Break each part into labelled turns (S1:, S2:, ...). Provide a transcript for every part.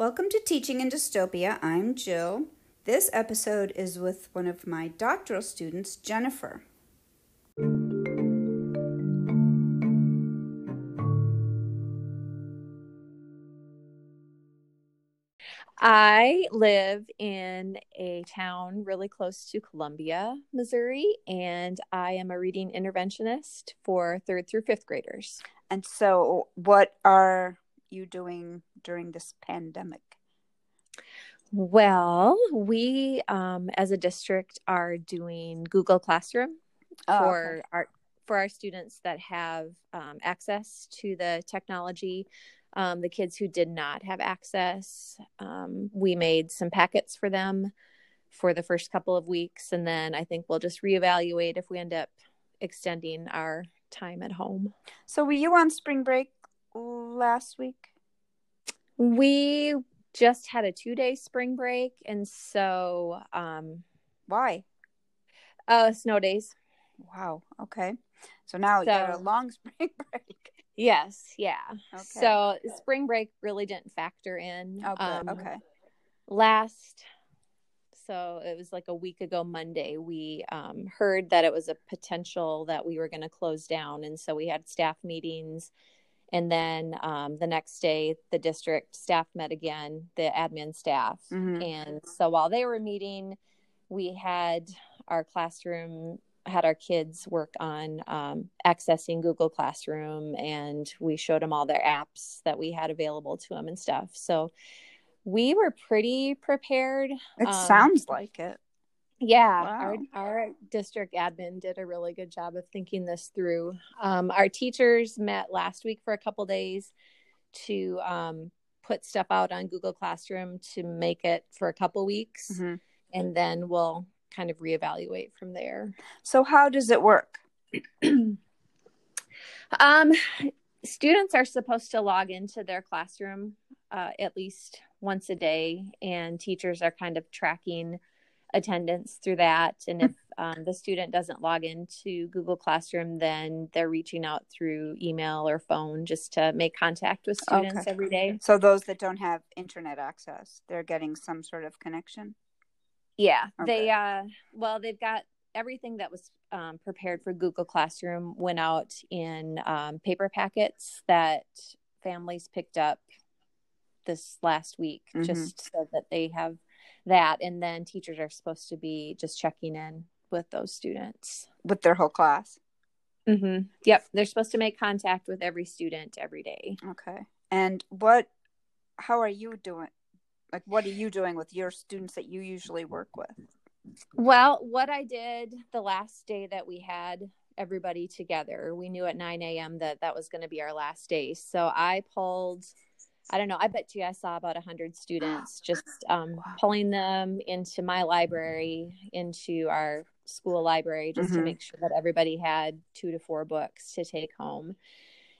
S1: Welcome to Teaching in Dystopia. I'm Jill. This episode is with one of my doctoral students, Jennifer.
S2: I live in a town really close to Columbia, Missouri, and I am a reading interventionist for third through fifth graders.
S1: And so, what are you doing during this pandemic?
S2: Well, we um, as a district are doing Google Classroom
S1: Oh,
S2: for
S1: okay.
S2: our for our students that have um, access to the technology. Um, the kids who did not have access, um, we made some packets for them for the first couple of weeks, and then I think we'll just reevaluate if we end up extending our time at home.
S1: So, were you on spring break last week?
S2: We just had a two day spring break, and so um,
S1: Why?
S2: uh, snow days.
S1: Wow. Okay. So now you got a long spring break.
S2: Yes, yeah.
S1: Okay.
S2: So spring break really didn't factor in.
S1: Oh, good.
S2: Um,
S1: okay.
S2: Last, so it was like a week ago Monday, we um, heard that it was a potential that we were going to close down. And so we had staff meetings. And then um, the next day, the district staff met again, the admin staff.
S1: Mhm.
S2: And so while they were meeting, we had our classroom had our kids work on um, accessing Google Classroom, and we showed them all their apps that we had available to them and stuff. So we were pretty prepared.
S1: It
S2: Um,
S1: sounds like it.
S2: Yeah,
S1: Wow.
S2: our our district admin did a really good job of thinking this through. Um, our teachers met last week for a couple days to um, put stuff out on Google Classroom to make it for a couple weeks,
S1: Mhm.
S2: and then we'll kind of reevaluate from there.
S1: So, how does it work?
S2: Um, students are supposed to log into their classroom uh, at least once a day, and teachers are kind of tracking attendance through that. And if um, the student doesn't log into Google Classroom, then they're reaching out through email or phone just to make contact with students
S1: Okay.
S2: every day.
S1: So, those that don't have internet access, they're getting some sort of connection.
S2: Yeah,
S1: Okay.
S2: they uh well they've got everything that was um, prepared for Google Classroom went out in um, paper packets that families picked up this last week
S1: Mhm.
S2: just so that they have that and then teachers are supposed to be just checking in with those students.
S1: with their whole class.
S2: Mm-hmm. Yep, they're supposed to make contact with every student every day.
S1: Okay. And what, how are you doing? Like, what are you doing with your students that you usually work with?
S2: Well, what I did the last day that we had everybody together, we knew at 9 a.m. that that was going to be our last day. So I pulled, I don't know, I bet you I saw about 100 students just um,
S1: Wow.
S2: pulling them into my library, into our school library, just to
S1: Mhm.
S2: make sure that everybody had two to four books to take home.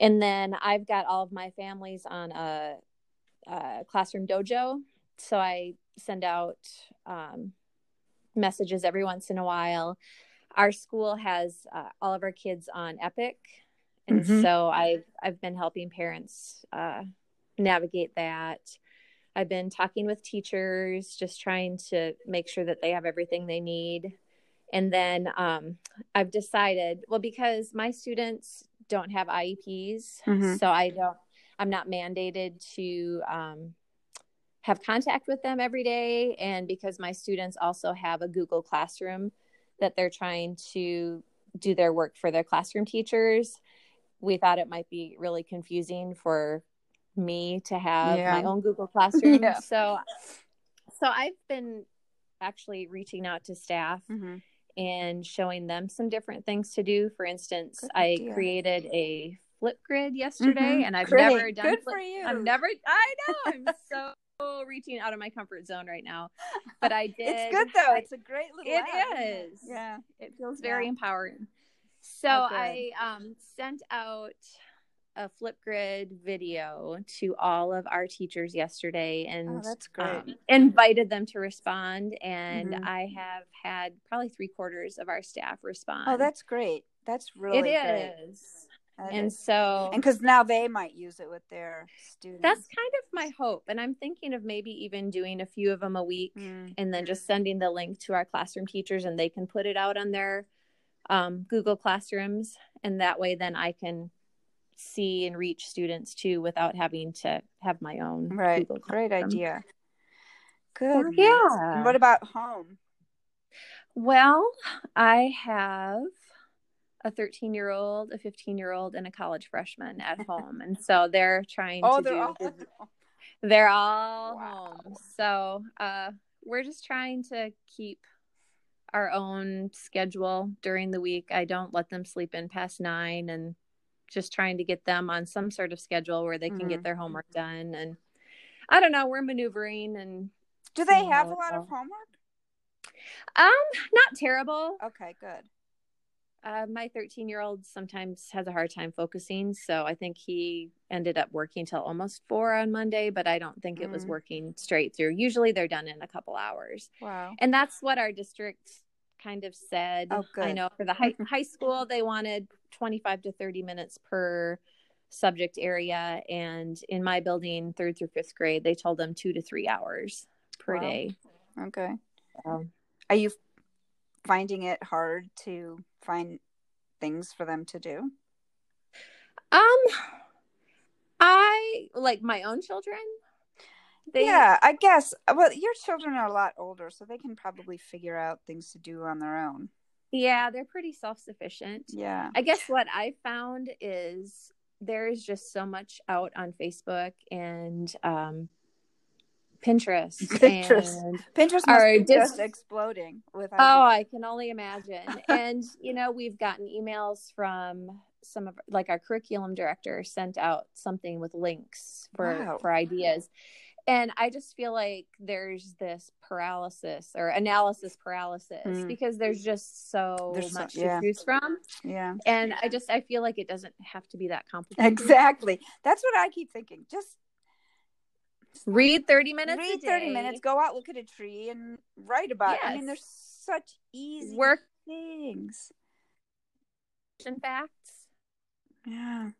S2: And then I've got all of my families on a, a classroom dojo. So I send out um, messages every once in a while. Our school has uh, all of our kids on Epic, and
S1: Mhm.
S2: so I've I've been helping parents uh, navigate that. I've been talking with teachers, just trying to make sure that they have everything they need. And then um, I've decided, well, because my students don't have IEPs,
S1: Mhm.
S2: so I don't, I'm not mandated to um, have contact with them every day. And because my students also have a Google Classroom that they're trying to do their work for their classroom teachers, we thought it might be really confusing for me to have
S1: Yeah.
S2: my own Google Classroom.
S1: Yeah.
S2: So, so I've been actually reaching out to staff
S1: Mm-hmm.
S2: and showing them some different things to do. For instance,
S1: Good
S2: I
S1: idea.
S2: created a Flipgrid yesterday,
S1: Mhm.
S2: and I've
S1: Great.
S2: never done.
S1: Good
S2: flip-
S1: for you.
S2: I've never. I know. I'm so reaching out of my comfort zone right now, but I did.
S1: It's good though. It's a great little.
S2: It
S1: app, isn't. Yeah.
S2: it feels very
S1: Yeah.
S2: empowering. So. I um, sent out a Flipgrid video to all of our teachers yesterday and
S1: Oh, that's great.
S2: um, invited them to respond. And
S1: Mhm.
S2: I have had probably three quarters of our staff respond.
S1: oh, that's great. That's really
S2: It
S1: great.
S2: is.
S1: That
S2: and
S1: is-
S2: so
S1: and because now they might use it with their students.
S2: that's kind of my hope. And I'm thinking of maybe even doing a few of them a week
S1: Mm.
S2: and then just sending the link to our classroom teachers and they can put it out on their um, Google Classrooms. And that way, then I can see and reach students too without having to have my own.
S1: right.
S2: Google
S1: Great
S2: Classroom.
S1: idea. Good.
S2: yeah.
S1: And what about home?
S2: Well, I have a 13 year old, a 15 year old, and a college freshman at home. And so they're trying
S1: Oh,
S2: to
S1: they're
S2: do
S1: all.
S2: the- They're all
S1: Wow.
S2: home. So uh, we're just trying to keep our own schedule during the week. I don't let them sleep in past nine and just trying to get them on some sort of schedule where they can
S1: Mhm.
S2: get their homework done. And I don't know, we're maneuvering and
S1: Do they have a lot of homework?
S2: um not terrible.
S1: Okay, good.
S2: Uh, my 13 year old sometimes has a hard time focusing. So I think he ended up working till almost four on Monday, but I don't think it was
S1: Mm.
S2: working straight through. Usually they're done in a couple hours.
S1: Wow.
S2: And that's what our district kind of said.
S1: Oh, good.
S2: I know for the high, high school, they wanted 25 to 30 minutes per subject area. And in my building, third through fifth grade, they told them two to three hours per
S1: Wow.
S2: day.
S1: Okay.
S2: So,
S1: Are you finding it hard to find things for them to do?
S2: um, I like my own children. They,
S1: yeah, I guess. Well, your children are a lot older, so they can probably figure out things to do on their own.
S2: yeah, they're pretty self sufficient.
S1: Yeah.
S2: I guess what I found is there is just so much out on Facebook and um, Pinterest.
S1: Pinterest.
S2: And,
S1: Pinterest
S2: Are
S1: just exploding with
S2: oh. I can only imagine. and, you know, we've gotten emails from some of like our curriculum director sent out something with links for
S1: Wow.
S2: for ideas and i just feel like there's this paralysis or analysis paralysis
S1: Mm.
S2: because there's just so
S1: There's so-
S2: much
S1: yeah.
S2: to choose from
S1: yeah.
S2: and i just i feel like it doesn't have to be that complicated
S1: Exactly. That's what I keep thinking. Just
S2: read 30 minutes
S1: read
S2: a
S1: 30 minutes, go out, look at a tree, and write about it. I mean, there's such easy
S2: work
S1: things.
S2: and facts
S1: Yeah.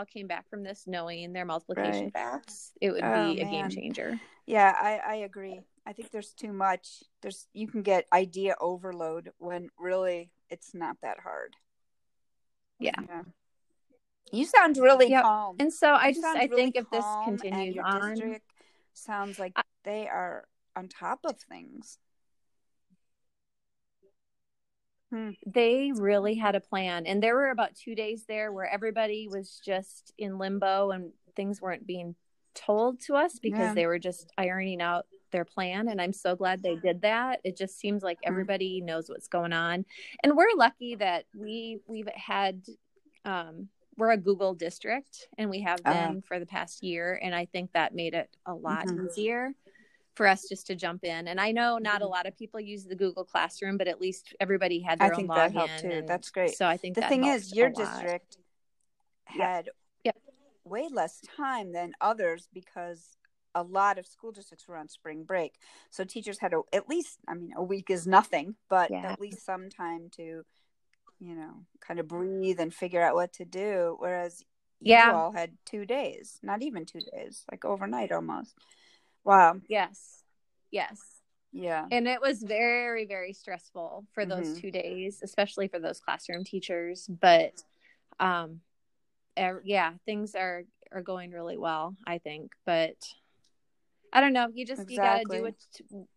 S2: All came back from this knowing their multiplication
S1: Right.
S2: facts it would
S1: Oh,
S2: be a game changer
S1: Yeah, I, I agree. I think there's too much. There's you can get idea overload when really it's not that hard.
S2: Yeah.
S1: You sound really
S2: Yep.
S1: calm.
S2: and so i
S1: You
S2: just i
S1: really
S2: think if this continues
S1: your
S2: on
S1: district sounds like
S2: I-
S1: they are on top of things.
S2: They really had a plan and there were about two days there where everybody was just in limbo and things weren't being told to us because
S1: Yeah.
S2: they were just ironing out their plan and i'm so glad they did that it just seems like
S1: Mm-hmm.
S2: everybody knows what's going on and we're lucky that we we've had um we're a google district and we have
S1: Uh-huh.
S2: been for the past year and i think that made it a lot
S1: Mhm.
S2: easier for us just to jump in and i know not a
S1: Mhm.
S2: lot of people use the google classroom but at least everybody had
S1: I
S2: their own
S1: think that helped too. That's great.
S2: so i think
S1: The thing is, your district had
S2: Yep.
S1: way less time than others because a lot of school districts were on spring break. So teachers had a, at least, I mean, a week is nothing, but
S2: Yeah.
S1: at least some time to, you know, kind of breathe and figure out what to do. Whereas
S2: Yeah.
S1: you all had two days, not even two days, like overnight almost. Wow.
S2: yes yes
S1: Yeah.
S2: and it was very very stressful for those
S1: Mhm.
S2: two days especially for those classroom teachers but um er, yeah things are are going really well i think but i don't know you just you gotta do what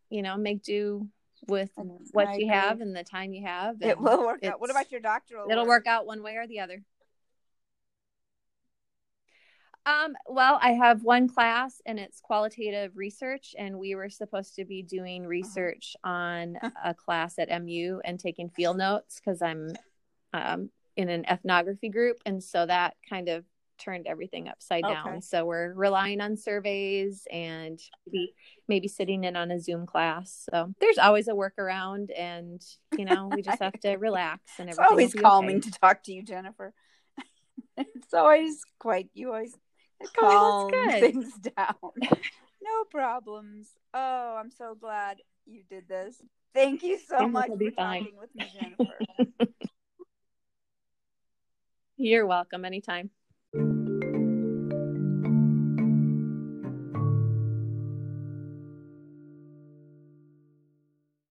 S2: you know make do with
S1: I
S2: what you
S1: agree.
S2: have and the time you have
S1: It will work out. What about your doctoral?
S2: it'll work out one way or the other um well i have one class and it's qualitative research and we were supposed to be doing research on a class at mu and taking field notes because i'm um, in an ethnography group and so that kind of turned everything upside
S1: Okay.
S2: down so we're relying on surveys and maybe, maybe sitting in on a zoom class so there's always a workaround and you know we just have to relax and
S1: It's
S2: everything will
S1: always calming
S2: okay.
S1: to talk to you, Jennifer. it's always quite you always calm
S2: good.
S1: things down. no problems. Oh, I'm so glad you did this. Thank you so much for
S2: fine.
S1: talking with me, Jennifer.
S2: You're welcome anytime.